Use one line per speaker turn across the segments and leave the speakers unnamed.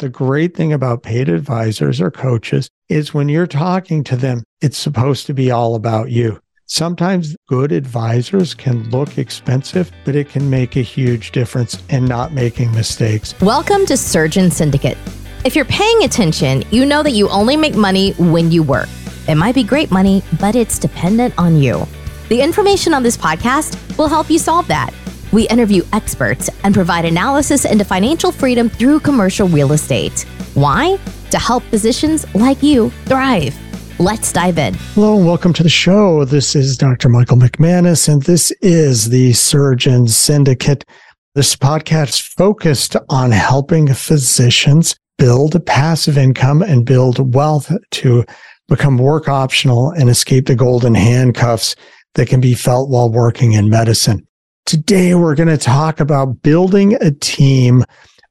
The great thing about paid advisors or coaches is when you're talking to them, it's supposed to be all about you. Sometimes good advisors can look expensive, but it can make a huge difference in not making mistakes.
Welcome to Surgeon Syndicate. If you're paying attention, you know that you only make money when you work. It might be great money, but it's dependent on you. The information on this podcast will help you solve that. We interview experts and provide analysis into financial freedom through commercial real estate. Why? To help physicians like you thrive. Let's dive in.
Hello and welcome to the show. This is Dr. Michael McManus, and this is the Surgeon Syndicate. This podcast focused on helping physicians build passive income and build wealth to become work optional and escape the golden handcuffs that can be felt while working in medicine. Today, we're going to talk about building a team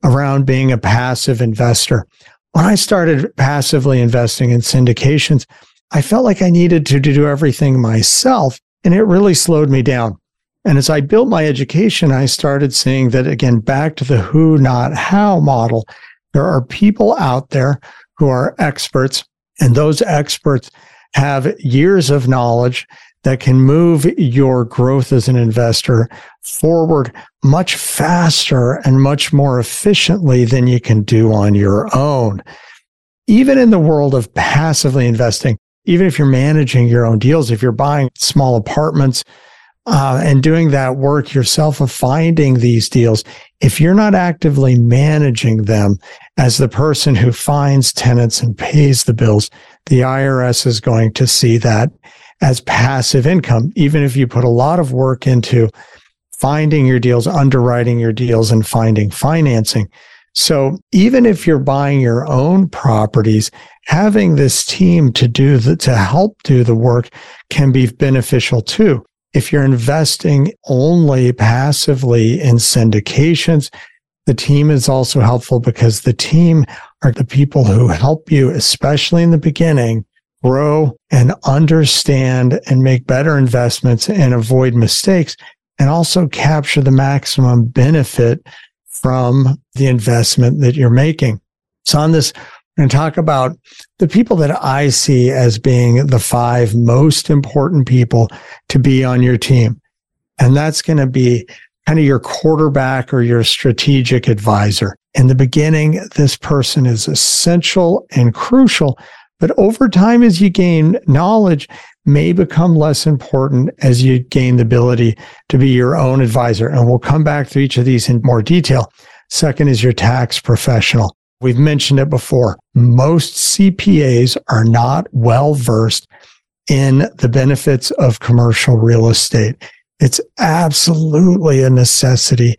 around being a passive investor. When I started passively investing in syndications, I felt like I needed to do everything myself, and it really slowed me down. And as I built my education, I started seeing that again, back to the who, not how model. There are people out there who are experts, and those experts have years of knowledge that can move your growth as an investor forward much faster and much more efficiently than you can do on your own. Even in the world of passively investing, even if you're managing your own deals, if you're buying small apartments uh, and doing that work yourself of finding these deals, if you're not actively managing them as the person who finds tenants and pays the bills, the IRS is going to see that as passive income, even if you put a lot of work into finding your deals, underwriting your deals, and finding financing. So even if you're buying your own properties, having this team to do the, to help do the work can be beneficial too. If you're investing only passively in syndications, the team is also helpful because the team are the people who help you, especially in the beginning, grow and understand and make better investments and avoid mistakes and also capture the maximum benefit from the investment that you're making. So on this, I'm going to talk about the people that I see as being the five most important people to be on your team. And that's going to be kind of your quarterback or your strategic advisor. In the beginning, this person is essential and crucial but over time, as you gain knowledge, may become less important as you gain the ability to be your own advisor. And we'll come back to each of these in more detail. Second is your tax professional. We've mentioned it before. Most CPAs are not well versed in the benefits of commercial real estate. It's absolutely a necessity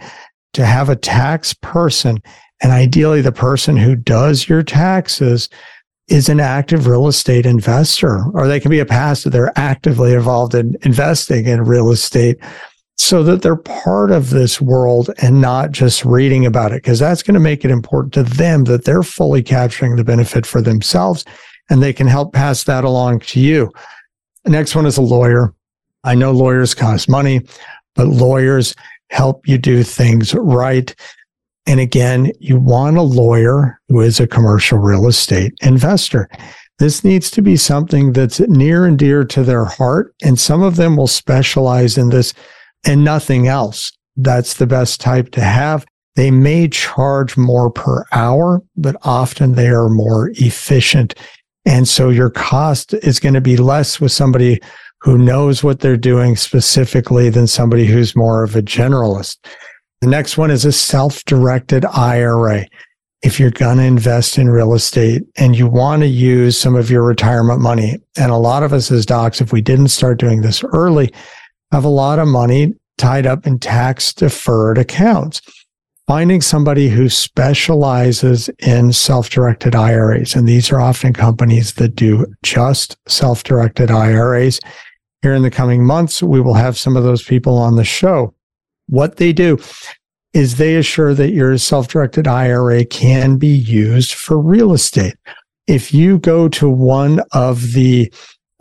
to have a tax person and ideally the person who does your taxes is an active real estate investor, or they can be a passive. They're actively involved in investing in real estate so that they're part of this world and not just reading about it, because that's going to make it important to them that they're fully capturing the benefit for themselves and they can help pass that along to you. The next one is a lawyer. I know lawyers cost money, but lawyers help you do things right. And again, you want a lawyer who is a commercial real estate investor. This needs to be something that's near and dear to their heart. And some of them will specialize in this and nothing else. That's the best type to have. They may charge more per hour, but often they are more efficient. And so your cost is going to be less with somebody who knows what they're doing specifically than somebody who's more of a generalist. The next one is a self directed IRA. If you're going to invest in real estate and you want to use some of your retirement money, and a lot of us as docs, if we didn't start doing this early, have a lot of money tied up in tax deferred accounts. Finding somebody who specializes in self directed IRAs, and these are often companies that do just self directed IRAs. Here in the coming months, we will have some of those people on the show. What they do is they assure that your self directed IRA can be used for real estate. If you go to one of the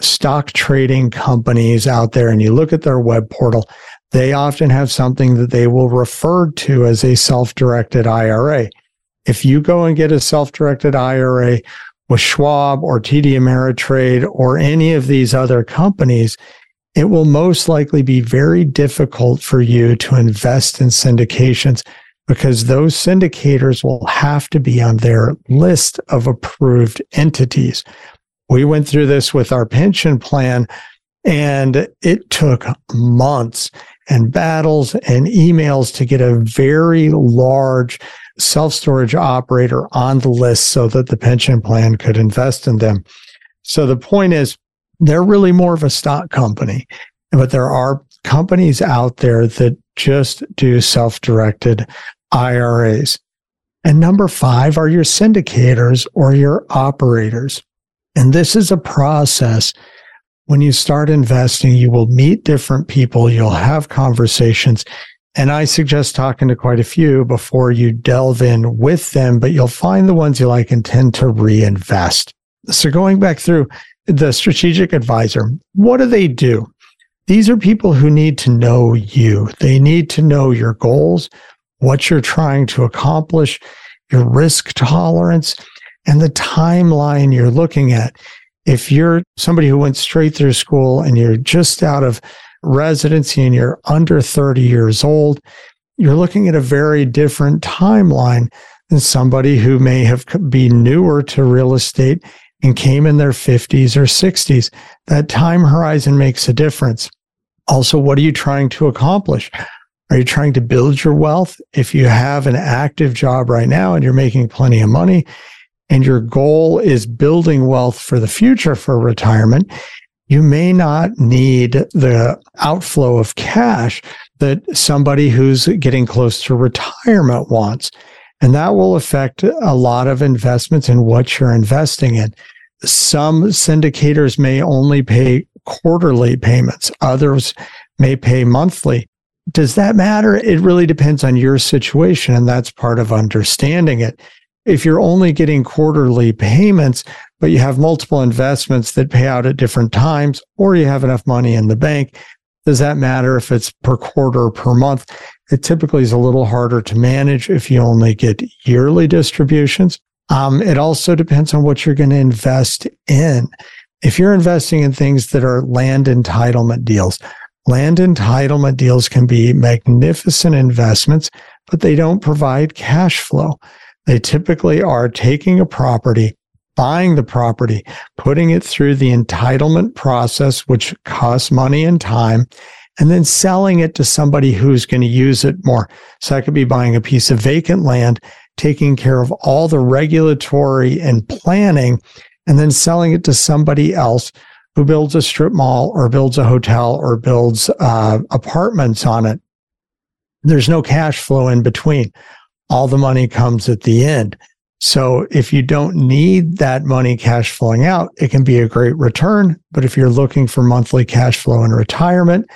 stock trading companies out there and you look at their web portal, they often have something that they will refer to as a self directed IRA. If you go and get a self directed IRA with Schwab or TD Ameritrade or any of these other companies, it will most likely be very difficult for you to invest in syndications because those syndicators will have to be on their list of approved entities. We went through this with our pension plan and it took months and battles and emails to get a very large self storage operator on the list so that the pension plan could invest in them. So the point is, they're really more of a stock company, but there are companies out there that just do self directed IRAs. And number five are your syndicators or your operators. And this is a process. When you start investing, you will meet different people, you'll have conversations. And I suggest talking to quite a few before you delve in with them, but you'll find the ones you like and tend to reinvest. So going back through the strategic advisor, what do they do? These are people who need to know you. They need to know your goals, what you're trying to accomplish, your risk tolerance, and the timeline you're looking at. If you're somebody who went straight through school and you're just out of residency and you're under 30 years old, you're looking at a very different timeline than somebody who may have be newer to real estate and came in their 50s or 60s. That time horizon makes a difference. Also, what are you trying to accomplish? Are you trying to build your wealth? If you have an active job right now and you're making plenty of money and your goal is building wealth for the future for retirement, you may not need the outflow of cash that somebody who's getting close to retirement wants. And that will affect a lot of investments in what you're investing in. Some syndicators may only pay quarterly payments, others may pay monthly. Does that matter? It really depends on your situation, and that's part of understanding it. If you're only getting quarterly payments, but you have multiple investments that pay out at different times, or you have enough money in the bank, does that matter if it's per quarter or per month? It typically is a little harder to manage if you only get yearly distributions. Um, it also depends on what you're going to invest in. If you're investing in things that are land entitlement deals, Land entitlement deals can be magnificent investments, but they don't provide cash flow. They typically are taking a property, buying the property, putting it through the entitlement process, which costs money and time, and then selling it to somebody who's going to use it more. So that could be buying a piece of vacant land, taking care of all the regulatory and planning, and then selling it to somebody else who builds a strip mall or builds a hotel or builds uh, apartments on it. There's no cash flow in between. All the money comes at the end. So if you don't need that money cash flowing out, it can be a great return. But if you're looking for monthly cash flow in retirement,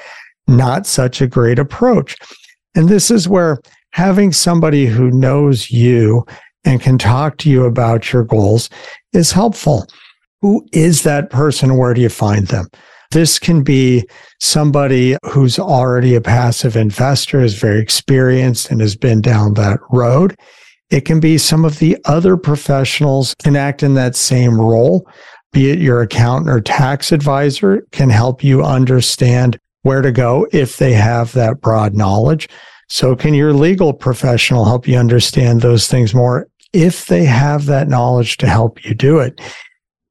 not such a great approach. And this is where having somebody who knows you and can talk to you about your goals is helpful. Who is that person? Where do you find them? This can be somebody who's already a passive investor, is very experienced and has been down that road. It can be some of the other professionals can act in that same role, be it your accountant or tax advisor can help you understand where to go if they have that broad knowledge. So can your legal professional help you understand those things more if they have that knowledge to help you do it?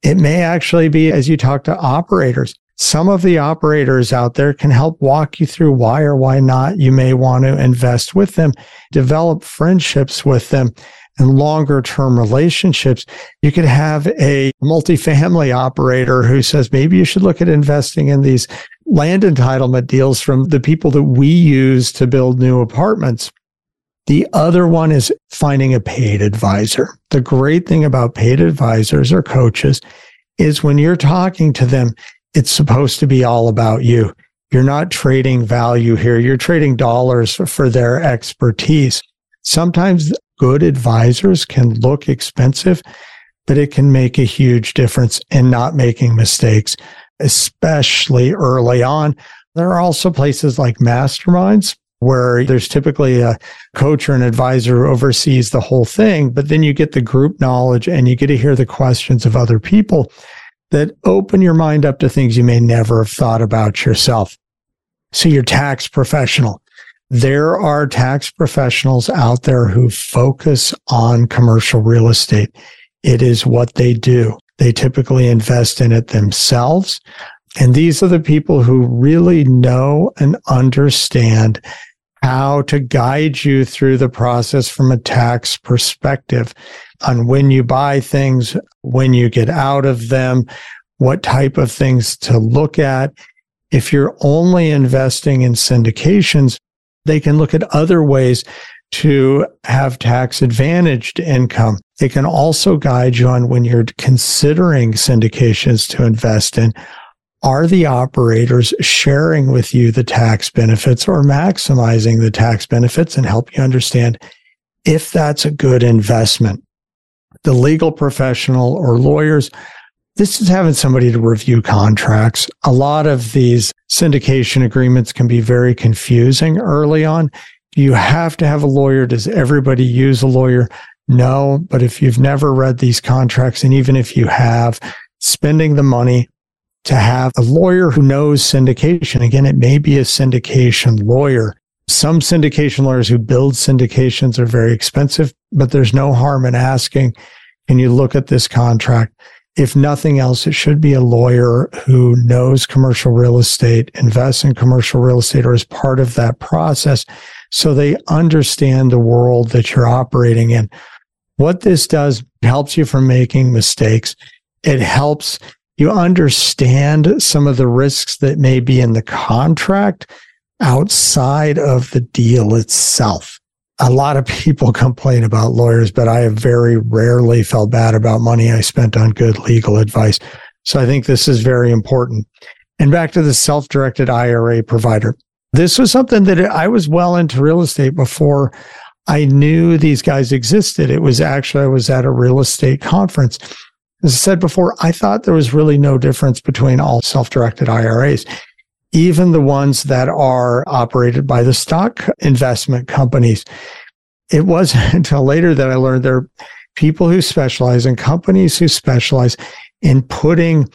It may actually be as you talk to operators. Some of the operators out there can help walk you through why or why not you may want to invest with them, develop friendships with them and longer term relationships. You could have a multifamily operator who says maybe you should look at investing in these land entitlement deals from the people that we use to build new apartments. The other one is finding a paid advisor. The great thing about paid advisors or coaches is when you're talking to them, it's supposed to be all about you. You're not trading value here. You're trading dollars for their expertise. Sometimes good advisors can look expensive, but it can make a huge difference in not making mistakes, especially early on. There are also places like masterminds where there's typically a coach or an advisor who oversees the whole thing, but then you get the group knowledge and you get to hear the questions of other people that open your mind up to things you may never have thought about yourself. So your tax professional. There are tax professionals out there who focus on commercial real estate. It is what they do. They typically invest in it themselves. And these are the people who really know and understand how to guide you through the process from a tax perspective on when you buy things, when you get out of them, what type of things to look at. If you're only investing in syndications, they can look at other ways to have tax advantaged income. They can also guide you on when you're considering syndications to invest in. Are the operators sharing with you the tax benefits or maximizing the tax benefits and help you understand if that's a good investment? The legal professional or lawyers, this is having somebody to review contracts. A lot of these syndication agreements can be very confusing early on. You have to have a lawyer. Does everybody use a lawyer? No, but if you've never read these contracts, and even if you have, spending the money to have a lawyer who knows syndication. Again, it may be a syndication lawyer. Some syndication lawyers who build syndications are very expensive, but there's no harm in asking, can you look at this contract? If nothing else, it should be a lawyer who knows commercial real estate, invests in commercial real estate, or is part of that process so they understand the world that you're operating in. What this does helps you from making mistakes. It helps you understand some of the risks that may be in the contract outside of the deal itself. A lot of people complain about lawyers, but I have very rarely felt bad about money I spent on good legal advice. So I think this is very important. And back to the self directed IRA provider. This was something that I was well into real estate before I knew these guys existed. It was actually, I was at a real estate conference as I said before, I thought there was really no difference between all self directed IRAs, even the ones that are operated by the stock investment companies. It wasn't until later that I learned there are people who specialize in companies who specialize in putting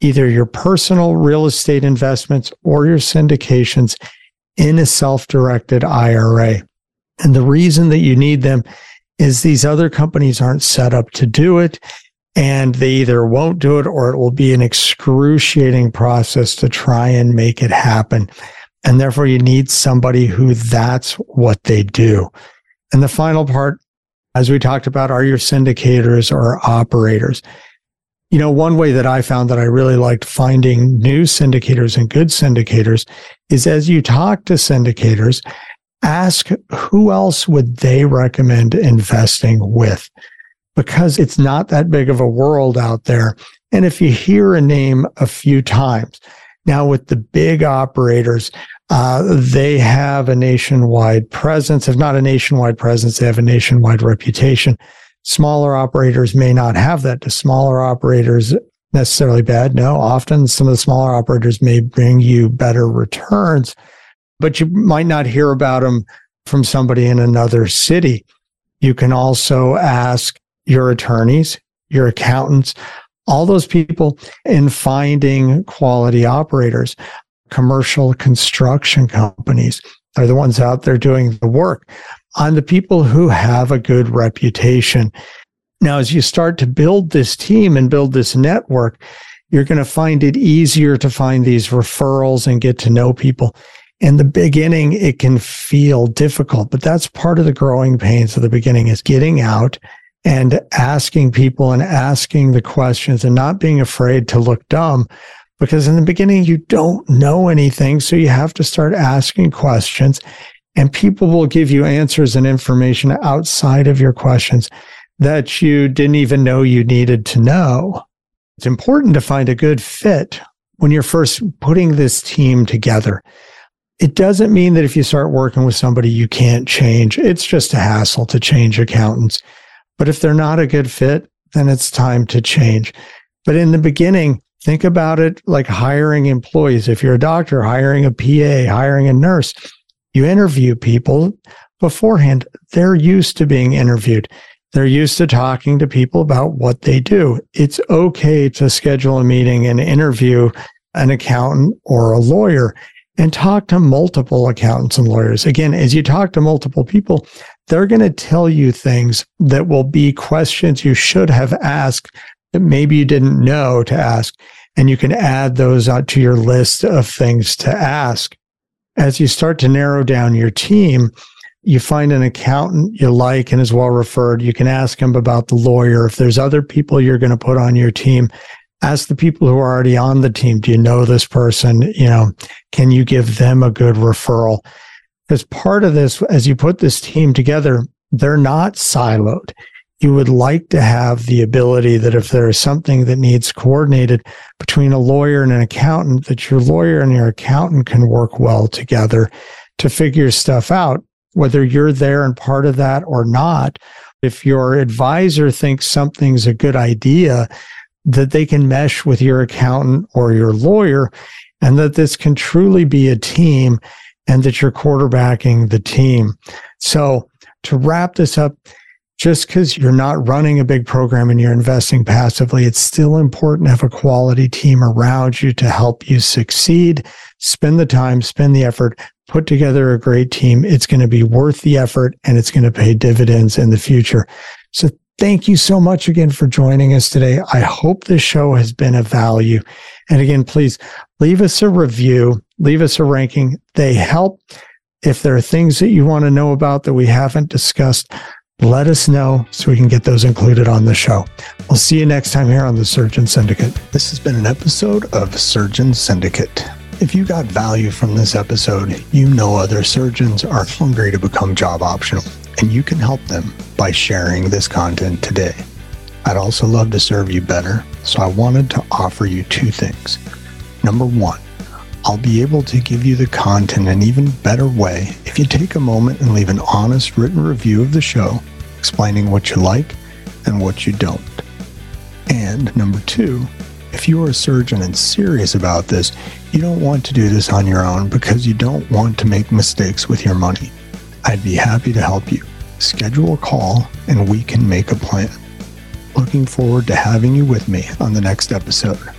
either your personal real estate investments or your syndications in a self directed IRA. And the reason that you need them is these other companies aren't set up to do it and they either won't do it or it will be an excruciating process to try and make it happen. And therefore, you need somebody who that's what they do. And the final part, as we talked about, are your syndicators or operators. You know, one way that I found that I really liked finding new syndicators and good syndicators is as you talk to syndicators, ask who else would they recommend investing with? Because it's not that big of a world out there. And if you hear a name a few times, now with the big operators, uh, they have a nationwide presence. If not a nationwide presence, they have a nationwide reputation. Smaller operators may not have that. Do smaller operators necessarily bad? No, often some of the smaller operators may bring you better returns, but you might not hear about them from somebody in another city. You can also ask your attorneys, your accountants, all those people in finding quality operators. Commercial construction companies are the ones out there doing the work on the people who have a good reputation. Now, as you start to build this team and build this network, you're going to find it easier to find these referrals and get to know people. In the beginning, it can feel difficult, but that's part of the growing pains of the beginning is getting out and asking people and asking the questions and not being afraid to look dumb because in the beginning you don't know anything. So you have to start asking questions and people will give you answers and information outside of your questions that you didn't even know you needed to know. It's important to find a good fit when you're first putting this team together. It doesn't mean that if you start working with somebody you can't change. It's just a hassle to change accountants but if they're not a good fit, then it's time to change. But in the beginning, think about it like hiring employees. If you're a doctor, hiring a PA, hiring a nurse, You interview people beforehand. They're used to being interviewed. They're used to talking to people about what they do. It's okay to schedule a meeting and interview an accountant or a lawyer and talk to multiple accountants and lawyers. Again, as you talk to multiple people, they're going to tell you things that will be questions you should have asked that maybe you didn't know to ask. And you can add those out to your list of things to ask. As you start to narrow down your team, you find an accountant you like and is well referred. You can ask him about the lawyer. If there's other people you're going to put on your team, ask the people who are already on the team. Do you know this person? You know, can you give them a good referral? Because part of this, as you put this team together, they're not siloed. You would like to have the ability that if there is something that needs coordinated between a lawyer and an accountant, that your lawyer and your accountant can work well together to figure stuff out, whether you're there and part of that or not. If your advisor thinks something's a good idea, that they can mesh with your accountant or your lawyer and that this can truly be a team and that you're quarterbacking the team. So to wrap this up, just because you're not running a big program and you're investing passively, it's still important to have a quality team around you to help you succeed. Spend the time, spend the effort, put together a great team. It's going to be worth the effort and it's going to pay dividends in the future. So Thank you so much again for joining us today. I hope this show has been of value. And again, please leave us a review, leave us a ranking. They help. If there are things that you want to know about that we haven't discussed, let us know so we can get those included on the show. We'll see you next time here on the Surgeon Syndicate. This has been an episode of Surgeon Syndicate. If you got value from this episode, you know other surgeons are hungry to become job optional and you can help them by sharing this content today. I'd also love to serve you better, so I wanted to offer you two things. Number one, I'll be able to give you the content in an even better way if you take a moment and leave an honest written review of the show explaining what you like and what you don't. And number two, if you are a surgeon and serious about this, you don't want to do this on your own because you don't want to make mistakes with your money. I'd be happy to help you. Schedule a call and we can make a plan. Looking forward to having you with me on the next episode.